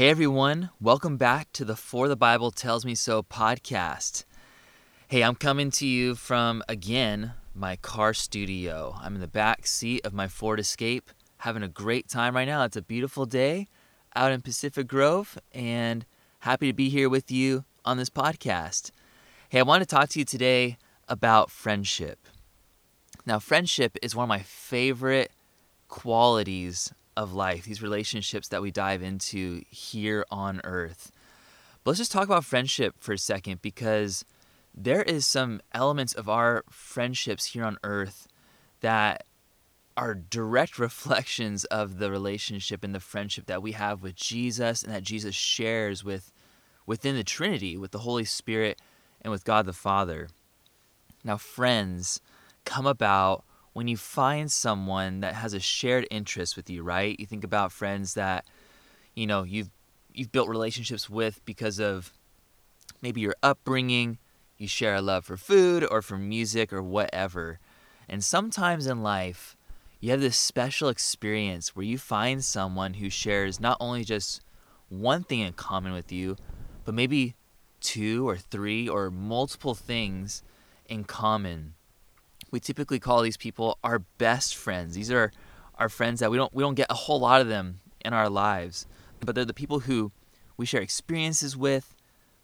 Hey everyone, welcome back to the For the Bible Tells Me So podcast. Hey, I'm coming to you from again my car studio. I'm in the back seat of my Ford Escape, having a great time right now. It's a beautiful day out in Pacific Grove, and happy to be here with you on this podcast. Hey, I want to talk to you today about friendship. Now, friendship is one of my favorite qualities of life, these relationships that we dive into here on earth. But let's just talk about friendship for a second because there is some elements of our friendships here on earth that are direct reflections of the relationship and the friendship that we have with Jesus and that Jesus shares with within the Trinity with the Holy Spirit and with God the Father. Now friends come about when you find someone that has a shared interest with you, right? You think about friends that you know you've you've built relationships with because of maybe your upbringing, you share a love for food or for music or whatever. And sometimes in life, you have this special experience where you find someone who shares not only just one thing in common with you, but maybe two or three or multiple things in common we typically call these people our best friends. These are our friends that we don't we don't get a whole lot of them in our lives, but they're the people who we share experiences with,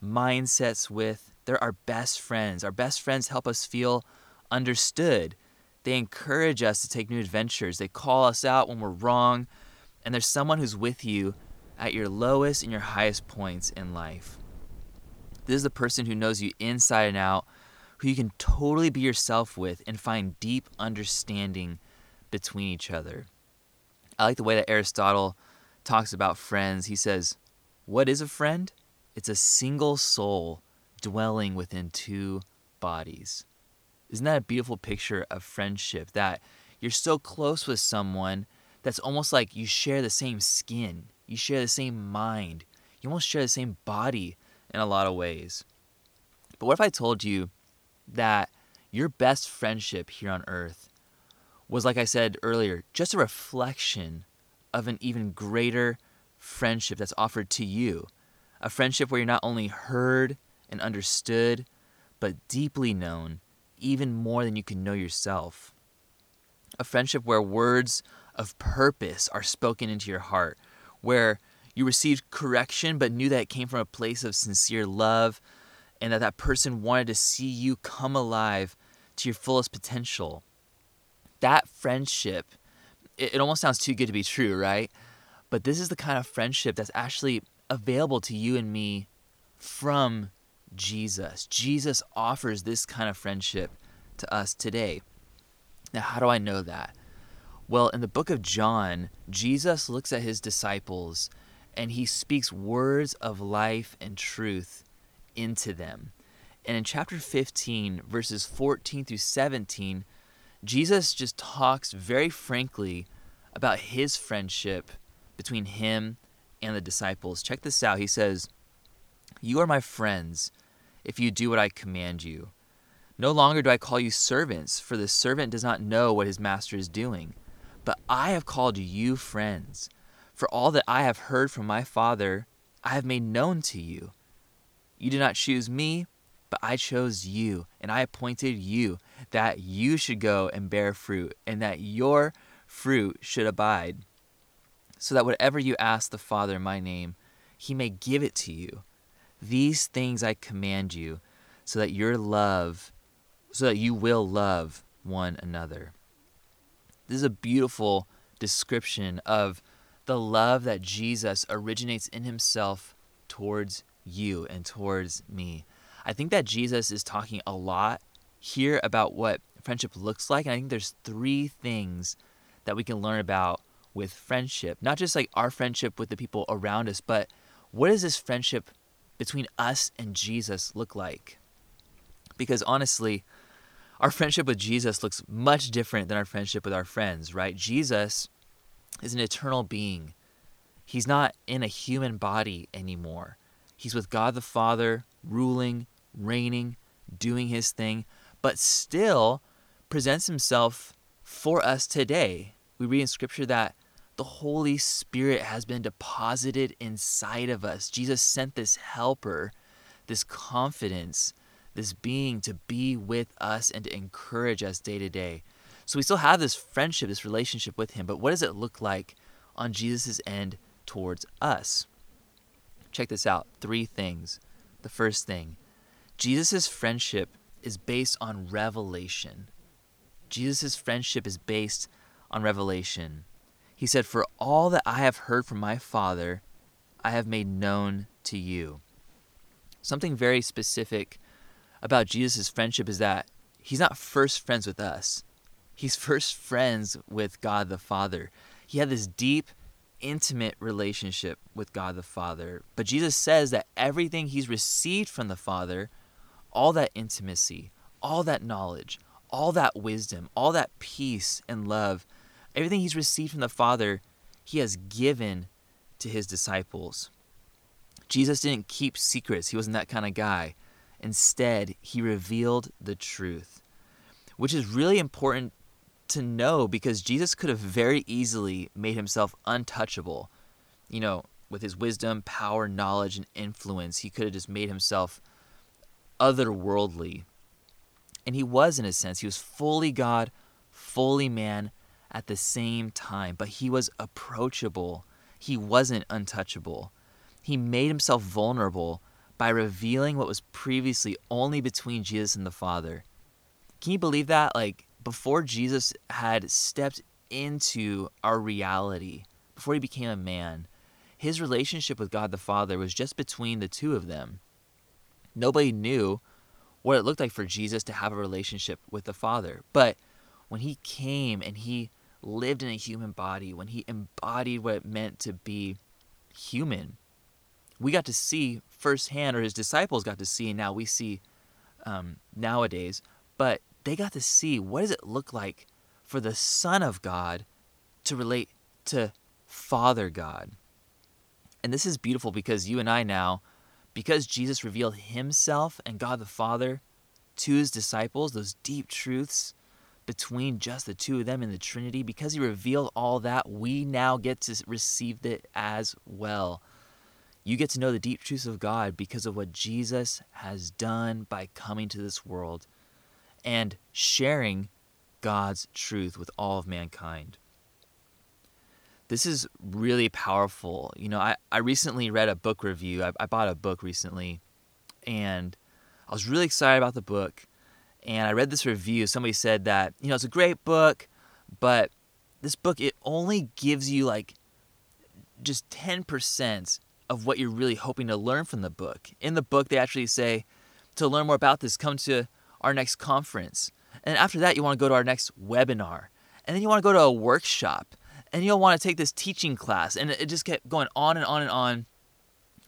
mindsets with. They're our best friends. Our best friends help us feel understood. They encourage us to take new adventures. They call us out when we're wrong, and there's someone who's with you at your lowest and your highest points in life. This is the person who knows you inside and out who you can totally be yourself with and find deep understanding between each other. I like the way that Aristotle talks about friends. He says, What is a friend? It's a single soul dwelling within two bodies. Isn't that a beautiful picture of friendship? That you're so close with someone that's almost like you share the same skin, you share the same mind, you almost share the same body in a lot of ways. But what if I told you that your best friendship here on earth was, like I said earlier, just a reflection of an even greater friendship that's offered to you. A friendship where you're not only heard and understood, but deeply known, even more than you can know yourself. A friendship where words of purpose are spoken into your heart, where you received correction but knew that it came from a place of sincere love, and that that person wanted to see you come alive to your fullest potential. That friendship, it, it almost sounds too good to be true, right? But this is the kind of friendship that's actually available to you and me from Jesus. Jesus offers this kind of friendship to us today. Now, how do I know that? Well, in the book of John, Jesus looks at his disciples and he speaks words of life and truth into them. And in chapter 15, verses 14 through 17, Jesus just talks very frankly about his friendship between him and the disciples. Check this out. He says, You are my friends if you do what I command you. No longer do I call you servants, for the servant does not know what his master is doing. But I have called you friends, for all that I have heard from my Father, I have made known to you. You did not choose me, but I chose you, and I appointed you that you should go and bear fruit, and that your fruit should abide, so that whatever you ask the Father in my name, he may give it to you. These things I command you, so that your love, so that you will love one another. This is a beautiful description of the love that Jesus originates in himself towards you and towards me. I think that Jesus is talking a lot here about what friendship looks like. And I think there's three things that we can learn about with friendship. Not just like our friendship with the people around us, but what does this friendship between us and Jesus look like? Because honestly, our friendship with Jesus looks much different than our friendship with our friends, right? Jesus is an eternal being. He's not in a human body anymore. He's with God the Father, ruling, reigning, doing his thing, but still presents himself for us today. We read in Scripture that the Holy Spirit has been deposited inside of us. Jesus sent this helper, this confidence, this being to be with us and to encourage us day to day. So we still have this friendship, this relationship with Him, but what does it look like on Jesus' end towards us? Check this out three things. The first thing Jesus' friendship is based on revelation. Jesus' friendship is based on revelation. He said, For all that I have heard from my Father, I have made known to you. Something very specific about Jesus' friendship is that he's not first friends with us, he's first friends with God the Father. He had this deep, intimate relationship with God the Father. But Jesus says that everything he's received from the Father, all that intimacy, all that knowledge, all that wisdom, all that peace and love, everything he's received from the Father, he has given to his disciples. Jesus didn't keep secrets, he wasn't that kind of guy. Instead, he revealed the truth, which is really important to know because Jesus could have very easily made himself untouchable. You know, with his wisdom, power, knowledge, and influence, he could have just made himself otherworldly. And he was, in a sense, he was fully God, fully man at the same time, but he was approachable. He wasn't untouchable. He made himself vulnerable by revealing what was previously only between Jesus and the Father. Can you believe that? Like, before Jesus had stepped into our reality, before he became a man, his relationship with God the Father was just between the two of them. Nobody knew what it looked like for Jesus to have a relationship with the Father. But when he came and he lived in a human body, when he embodied what it meant to be human, we got to see firsthand, or his disciples got to see, and now we see um, nowadays, but they got to see what does it look like for the Son of God to relate to Father God. And this is beautiful because you and I now because Jesus revealed himself and God the Father to his disciples, those deep truths between just the two of them in the Trinity, because he revealed all that, we now get to receive it as well. You get to know the deep truths of God because of what Jesus has done by coming to this world and sharing God's truth with all of mankind this is really powerful. You know, I, I recently read a book review. I, I bought a book recently and I was really excited about the book. And I read this review. Somebody said that, you know, it's a great book, but this book, it only gives you like just 10% of what you're really hoping to learn from the book. In the book, they actually say, to learn more about this, come to our next conference. And after that, you want to go to our next webinar. And then you want to go to a workshop and you'll want to take this teaching class. And it just kept going on and on and on,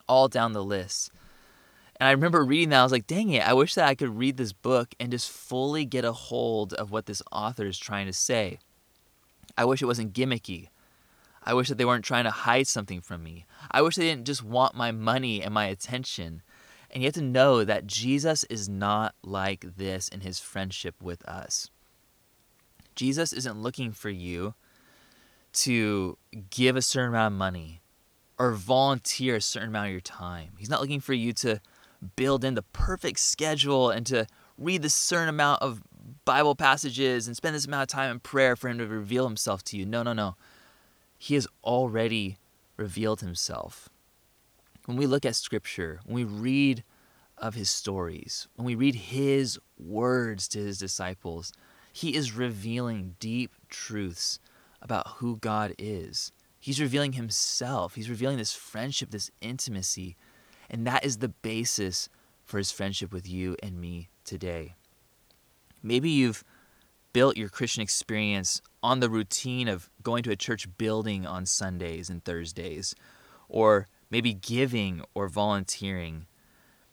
all down the list. And I remember reading that. I was like, dang it, I wish that I could read this book and just fully get a hold of what this author is trying to say. I wish it wasn't gimmicky. I wish that they weren't trying to hide something from me. I wish they didn't just want my money and my attention. And you have to know that Jesus is not like this in his friendship with us. Jesus isn't looking for you to give a certain amount of money or volunteer a certain amount of your time. He's not looking for you to build in the perfect schedule and to read this certain amount of Bible passages and spend this amount of time in prayer for him to reveal himself to you. No, no, no. He has already revealed himself. When we look at scripture, when we read of his stories, when we read his words to his disciples, he is revealing deep truths about who God is. He's revealing himself. He's revealing this friendship, this intimacy. And that is the basis for his friendship with you and me today. Maybe you've built your Christian experience on the routine of going to a church building on Sundays and Thursdays, or maybe giving or volunteering.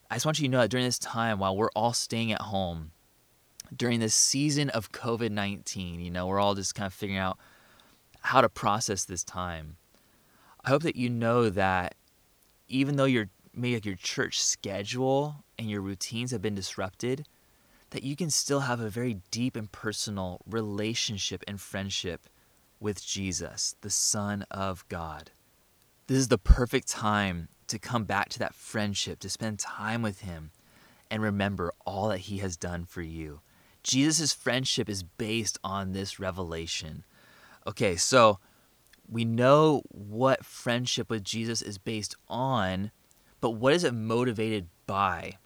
I just want you to know that during this time, while we're all staying at home, during this season of COVID 19, you know, we're all just kind of figuring out how to process this time. I hope that you know that even though your maybe like your church schedule and your routines have been disrupted, that you can still have a very deep and personal relationship and friendship with Jesus, the Son of God. This is the perfect time to come back to that friendship, to spend time with Him, and remember all that He has done for you. Jesus' friendship is based on this revelation. Okay, so we know what friendship with Jesus is based on, but what is it motivated by?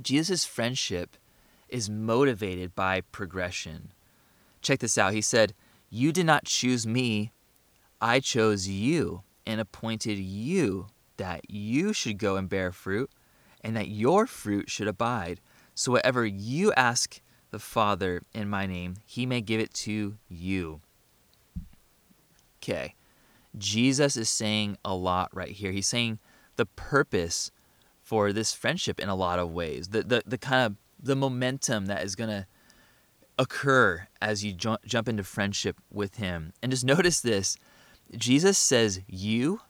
Jesus' friendship is motivated by progression. Check this out. He said, You did not choose me, I chose you and appointed you that you should go and bear fruit, and that your fruit should abide. So whatever you ask the Father in my name, he may give it to you. Okay. Jesus is saying a lot right here. He's saying the purpose for this friendship in a lot of ways. The the, the kind of the momentum that is going to occur as you ju- jump into friendship with him. And just notice this. Jesus says you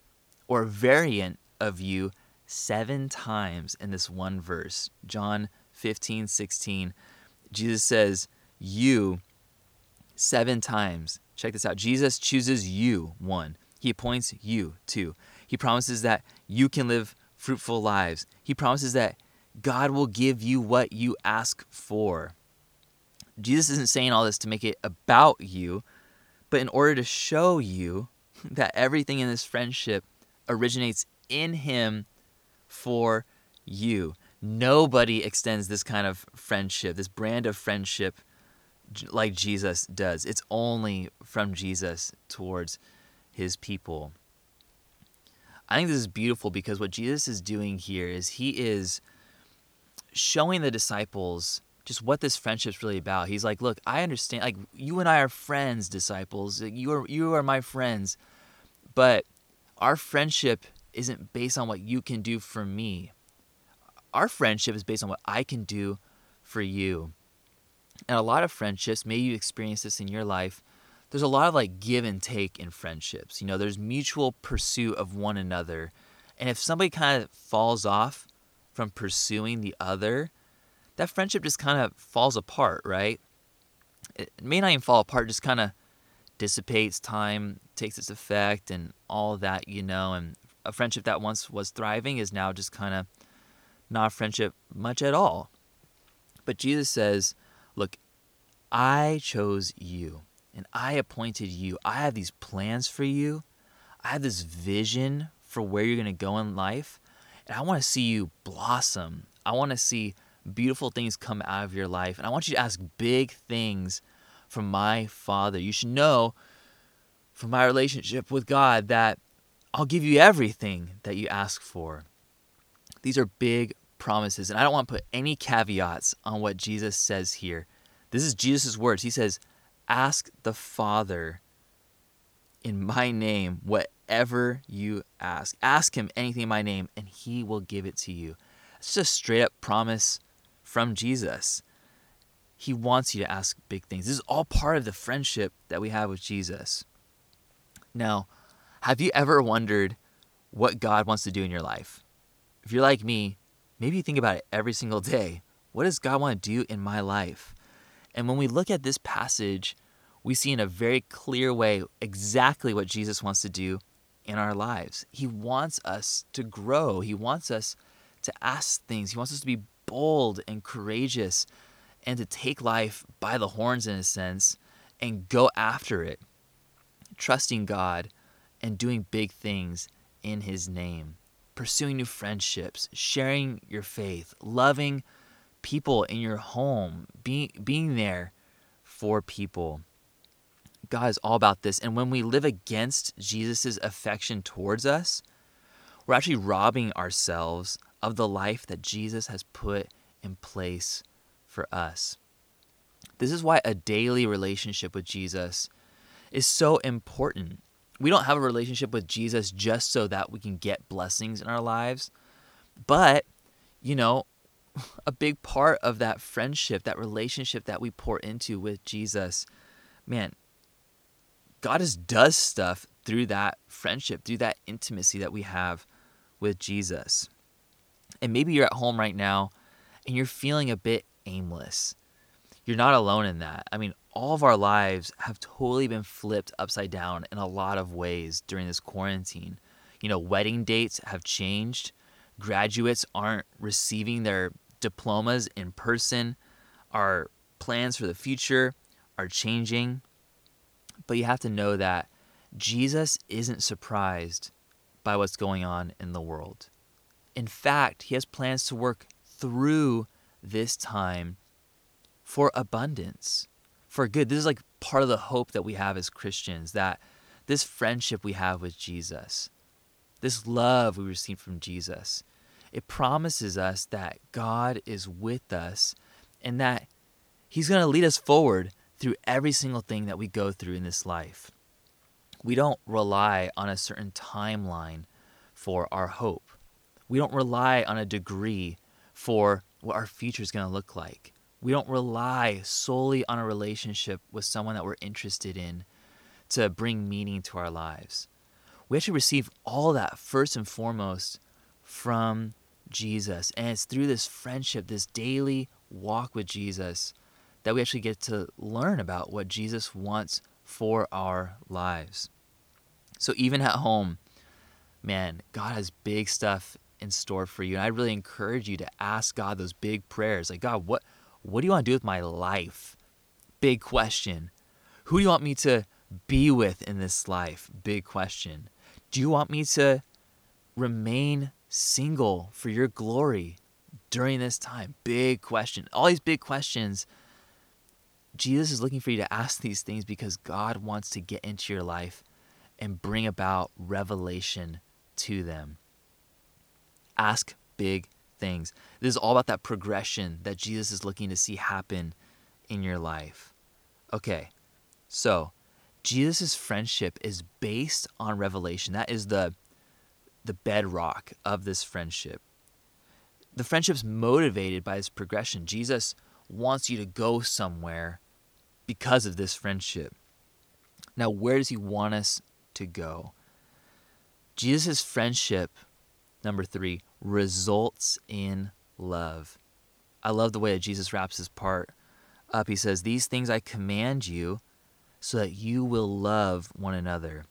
or variant of you seven times in this one verse. John 15, 16. Jesus says you seven times. Check this out. Jesus chooses you, one. He appoints you, two. He promises that you can live fruitful lives. He promises that God will give you what you ask for. Jesus isn't saying all this to make it about you, but in order to show you that everything in this friendship originates in Him for you. Nobody extends this kind of friendship, this brand of friendship like Jesus does. It's only from Jesus towards his people. I think this is beautiful because what Jesus is doing here is he is showing the disciples just what this friendship's really about. He's like, "Look, I understand like you and I are friends, disciples. You are you are my friends. But our friendship isn't based on what you can do for me. Our friendship is based on what I can do for you." And a lot of friendships, maybe you experience this in your life, there's a lot of like give and take in friendships. You know, there's mutual pursuit of one another. And if somebody kind of falls off from pursuing the other, that friendship just kind of falls apart, right? It may not even fall apart, just kind of dissipates, time takes its effect, and all that, you know. And a friendship that once was thriving is now just kind of not a friendship much at all. But Jesus says, Look, I chose you and I appointed you. I have these plans for you. I have this vision for where you're going to go in life. And I want to see you blossom. I want to see beautiful things come out of your life. And I want you to ask big things from my Father. You should know from my relationship with God that I'll give you everything that you ask for. These are big promises. And I don't want to put any caveats on what Jesus says here. This is Jesus' words. He says, Ask the Father in my name whatever you ask. Ask him anything in my name, and he will give it to you. It's just a straight up promise from Jesus. He wants you to ask big things. This is all part of the friendship that we have with Jesus. Now, have you ever wondered what God wants to do in your life? If you're like me, maybe you think about it every single day. What does God want to do in my life? And when we look at this passage, we see in a very clear way exactly what Jesus wants to do in our lives. He wants us to grow, He wants us to ask things, He wants us to be bold and courageous and to take life by the horns, in a sense, and go after it, trusting God and doing big things in His name, pursuing new friendships, sharing your faith, loving people in your home, being being there for people. God is all about this. And when we live against Jesus' affection towards us, we're actually robbing ourselves of the life that Jesus has put in place for us. This is why a daily relationship with Jesus is so important. We don't have a relationship with Jesus just so that we can get blessings in our lives, but, you know, a big part of that friendship, that relationship that we pour into with Jesus, man, God just does stuff through that friendship, through that intimacy that we have with Jesus. And maybe you're at home right now and you're feeling a bit aimless. You're not alone in that. I mean, all of our lives have totally been flipped upside down in a lot of ways during this quarantine. You know, wedding dates have changed, graduates aren't receiving their diplomas in person, our plans for the future are changing. But you have to know that Jesus isn't surprised by what's going on in the world. In fact, he has plans to work through this time for abundance, for good. This is like part of the hope that we have as Christians that this friendship we have with Jesus, this love we receive from Jesus, it promises us that God is with us and that He's going to lead us forward through every single thing that we go through in this life. We don't rely on a certain timeline for our hope. We don't rely on a degree for what our future is going to look like. We don't rely solely on a relationship with someone that we're interested in to bring meaning to our lives. We actually receive all that first and foremost from Jesus. And it's through this friendship, this daily walk with Jesus, that we actually get to learn about what Jesus wants for our lives. So even at home, man, God has big stuff in store for you. And I really encourage you to ask God those big prayers. Like, God, what what do you want to do with my life? Big question. Who do you want me to be with in this life? Big question. Do you want me to remain single for your glory during this time? Big question. All these big questions. Jesus is looking for you to ask these things because God wants to get into your life and bring about revelation to them. Ask big things. This is all about that progression that Jesus is looking to see happen in your life. Okay, so Jesus' friendship is based on revelation. That is the the bedrock of this friendship. The friendship's motivated by this progression. Jesus wants you to go somewhere because of this friendship. Now, where does he want us to go? Jesus' friendship, number three, results in love. I love the way that Jesus wraps this part up. He says, These things I command you so that you will love one another.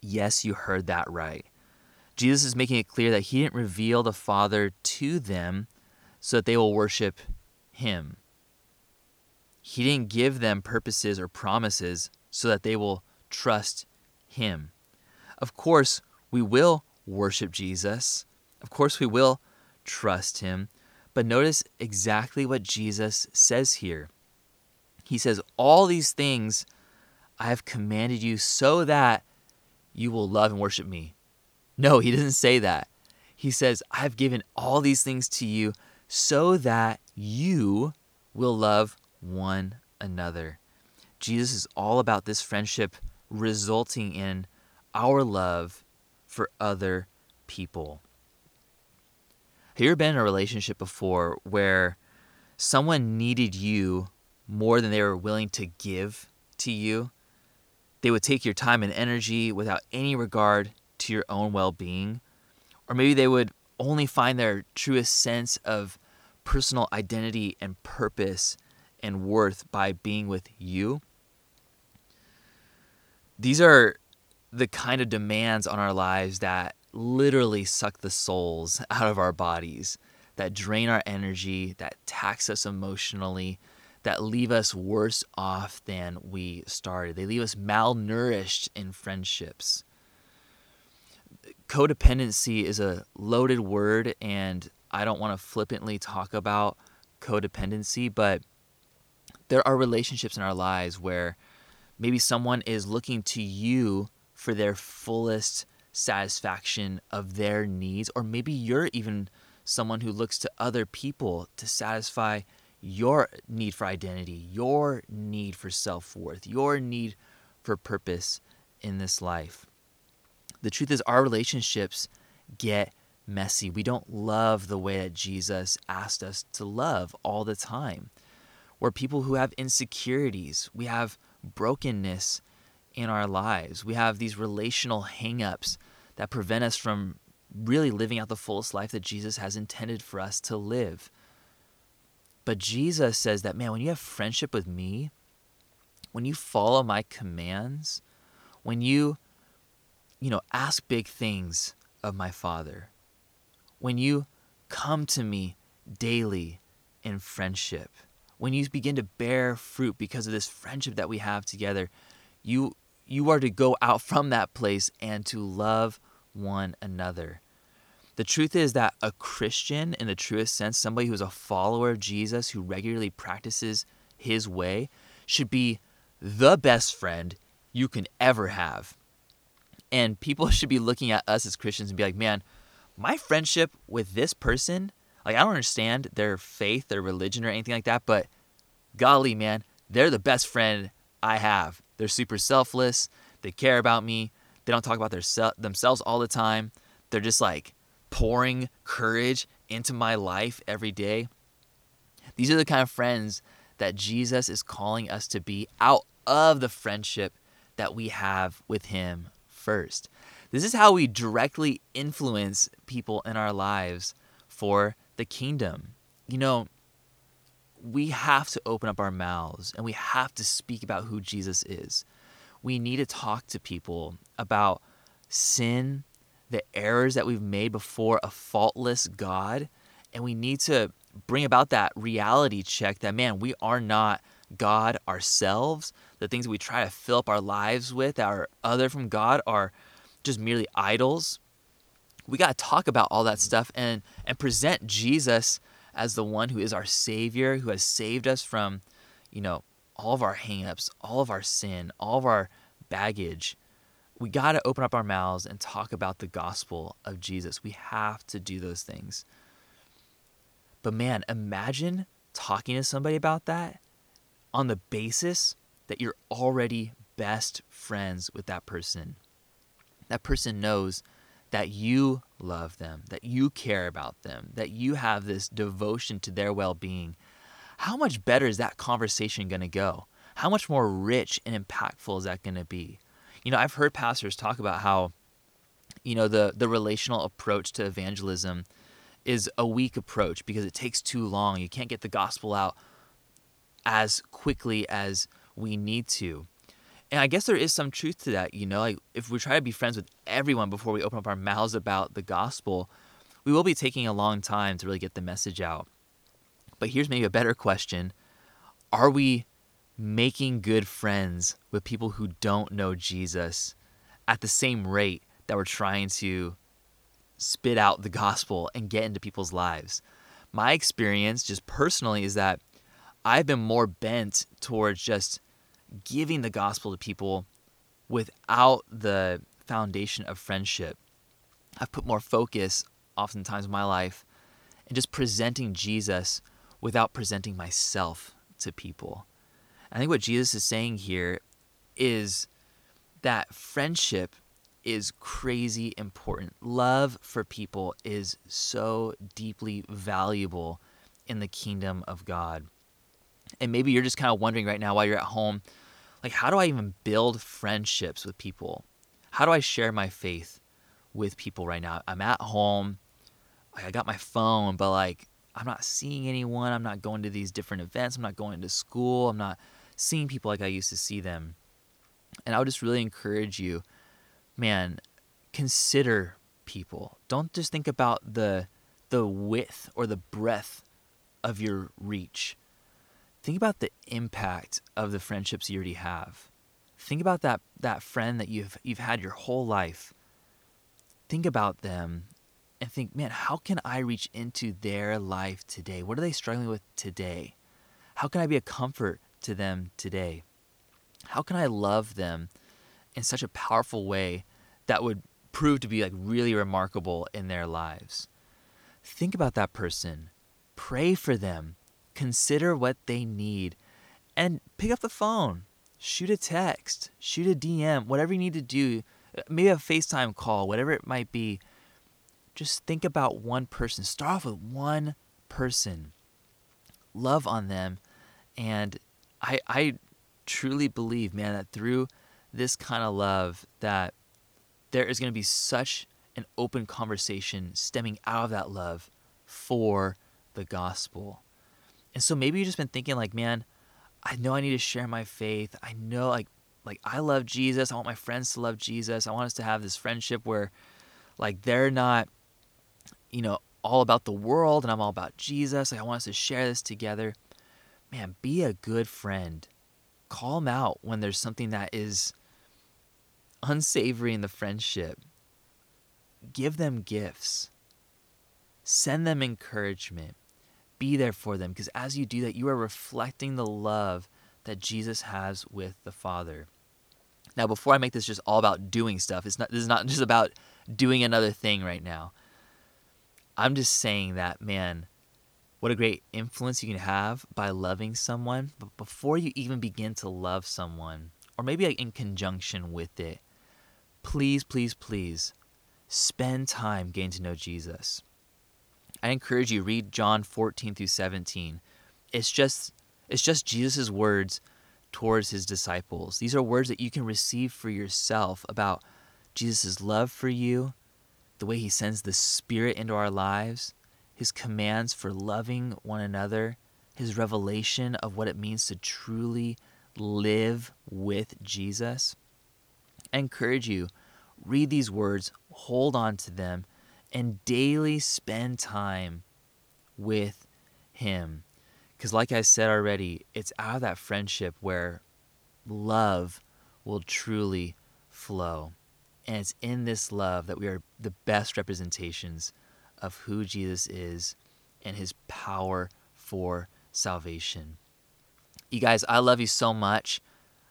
Yes, you heard that right. Jesus is making it clear that he didn't reveal the Father to them so that they will worship him. He didn't give them purposes or promises so that they will trust him. Of course, we will worship Jesus. Of course, we will trust him. But notice exactly what Jesus says here. He says, All these things I have commanded you so that you will love and worship me. No, he doesn't say that. He says, I've given all these things to you so that you will love one another. Jesus is all about this friendship resulting in our love for other people. Have you ever been in a relationship before where someone needed you more than they were willing to give to you? They would take your time and energy without any regard to your own well being. Or maybe they would only find their truest sense of personal identity and purpose and worth by being with you. These are the kind of demands on our lives that literally suck the souls out of our bodies, that drain our energy, that tax us emotionally, that leave us worse off than we started. They leave us malnourished in friendships codependency is a loaded word, and I don't want to flippantly talk about codependency, but there are relationships in our lives where maybe someone is looking to you for their fullest satisfaction of their needs, or maybe you're even someone who looks to other people to satisfy your need for identity, your need for self worth, your need for purpose in this life the truth is, our relationships get messy. We don't love the way that Jesus asked us to love all the time. We're people who have insecurities, we have brokenness in our lives, we have these relational hangups that prevent us from really living out the fullest life that Jesus has intended for us to live. But Jesus says that, man, when you have friendship with me, when you follow my commands, when you, you know, ask big things of my Father, when you come to me daily in friendship, when you begin to bear fruit because of this friendship that we have together, you you are to go out from that place and to love one another. The truth is that a Christian, in the truest sense, somebody who's a follower of Jesus, who regularly practices his way, should be the best friend you can ever have. And people should be looking at us as Christians and be like, man, my friendship with this person, like, I don't understand their faith, their religion, or anything like that, but golly, man, they're the best friend I have. They're super selfless. They care about me. They don't talk about their se- themselves all the time. They're just like pouring courage into my life every day. These are the kind of friends that Jesus is calling us to be out of the friendship that we have with Him first. This is how we directly influence people in our lives for the kingdom. You know, we have to open up our mouths and we have to speak about who Jesus is. We need to talk to people about sin, the errors that we've made before a faultless God, and we need to bring about that reality check that, man, we are not God ourselves. The things that we try to fill up our lives with that are other from God are just merely idols. We got to talk about all that stuff and and present Jesus as the one who is our savior, who has saved us from, you know, all of our hangups, all of our sin, all of our baggage. We got to open up our mouths and talk about the gospel of Jesus. We have to do those things. But man, imagine talking to somebody about that on the basis that you're already best friends with that person. That person knows that you love them, that you care about them, that you have this devotion to their well being. How much better is that conversation going to go? How much more rich and impactful is that going to be? You know, I've heard pastors talk about how, you know, the, the relational approach to evangelism is a weak approach because it takes too long. You can't get the gospel out as quickly as we need to. And I guess there is some truth to that, you know, like if we try to be friends with everyone before we open up our mouths about the gospel, we will be taking a long time to really get the message out. But here's maybe a better question Are we making good friends with people who don't know Jesus at the same rate that we're trying to spit out the gospel and get into people's lives. My experience, just personally, is that I've been more bent towards just giving the gospel to people without the foundation of friendship. I've put more focus, oftentimes in my life, in just presenting Jesus without presenting myself to people. I think what Jesus is saying here is that friendship is crazy important. Love for people is so deeply valuable in the kingdom of God. And maybe you're just kind of wondering right now while you're at home, like, how do I even build friendships with people? How do I share my faith with people right now? I'm at home, I got my phone, but like, I'm not seeing anyone. I'm not going to these different events. I'm not going to school. I'm not seeing people like I used to see them. And I would just really encourage you man, consider people. Don't just think about the the width or the breadth of your reach. Think about the impact of the friendships you already have. Think about that that friend that you've you've had your whole life. Think about them and think, man, how can I reach into their life today? What are they struggling with today? How can I be a comfort to them today? How can I love them in such a powerful way that would prove to be like really remarkable in their lives. Think about that person, pray for them, consider what they need, and pick up the phone, shoot a text, shoot a DM, whatever you need to do, maybe a FaceTime call, whatever it might be. Just think about one person. Start off with one person. Love on them. And I I truly believe, man, that through this kind of love that there is going to be such an open conversation stemming out of that love for the gospel. And so maybe you've just been thinking like, man, I know I need to share my faith. I know like like I love Jesus. I want my friends to love Jesus. I want us to have this friendship where like they're not you know all about the world and I'm all about Jesus. Like I want us to share this together. Man, be a good friend. Call them out when there's something that is unsavory in the friendship. Give them gifts. Send them encouragement. Be there for them because as you do that, you are reflecting the love that Jesus has with the Father. Now, before I make this just all about doing stuff, it's not this is not just about doing another thing right now. I'm just saying that, man, what a great influence you can have by loving someone. But before you even begin to love someone, or maybe in conjunction with it, please, please, please spend time getting to know Jesus. I encourage you read John 14 through 17. It's just it's just Jesus' words towards his disciples. These are words that you can receive for yourself about Jesus' love for you, the way he sends the Spirit into our lives, his commands for loving one another, his revelation of what it means to truly live with Jesus. I encourage you, read these words, hold on to them, and daily spend time with Him. Because, like I said already, it's out of that friendship where love will truly flow. And it's in this love that we are the best representations of who Jesus is and his power for salvation. You guys, I love you so much.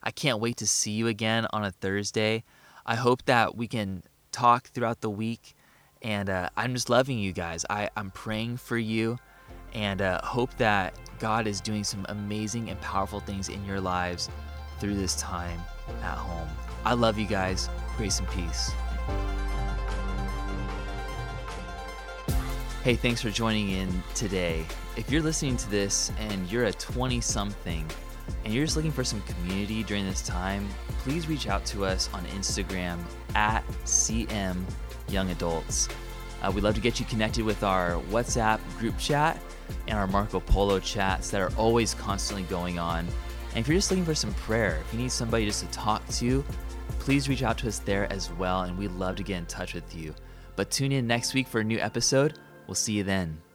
I can't wait to see you again on a Thursday. I hope that we can talk throughout the week and uh, I'm just loving you guys. I, I'm praying for you and uh, hope that God is doing some amazing and powerful things in your lives through this time at home. I love you guys. Grace and peace. Hey, thanks for joining in today. If you're listening to this and you're a 20 something and you're just looking for some community during this time, please reach out to us on Instagram at CM young adults. Uh, we'd love to get you connected with our WhatsApp group chat and our Marco Polo chats that are always constantly going on. And if you're just looking for some prayer, if you need somebody just to talk to, please reach out to us there as well, and we'd love to get in touch with you. But tune in next week for a new episode. We'll see you then.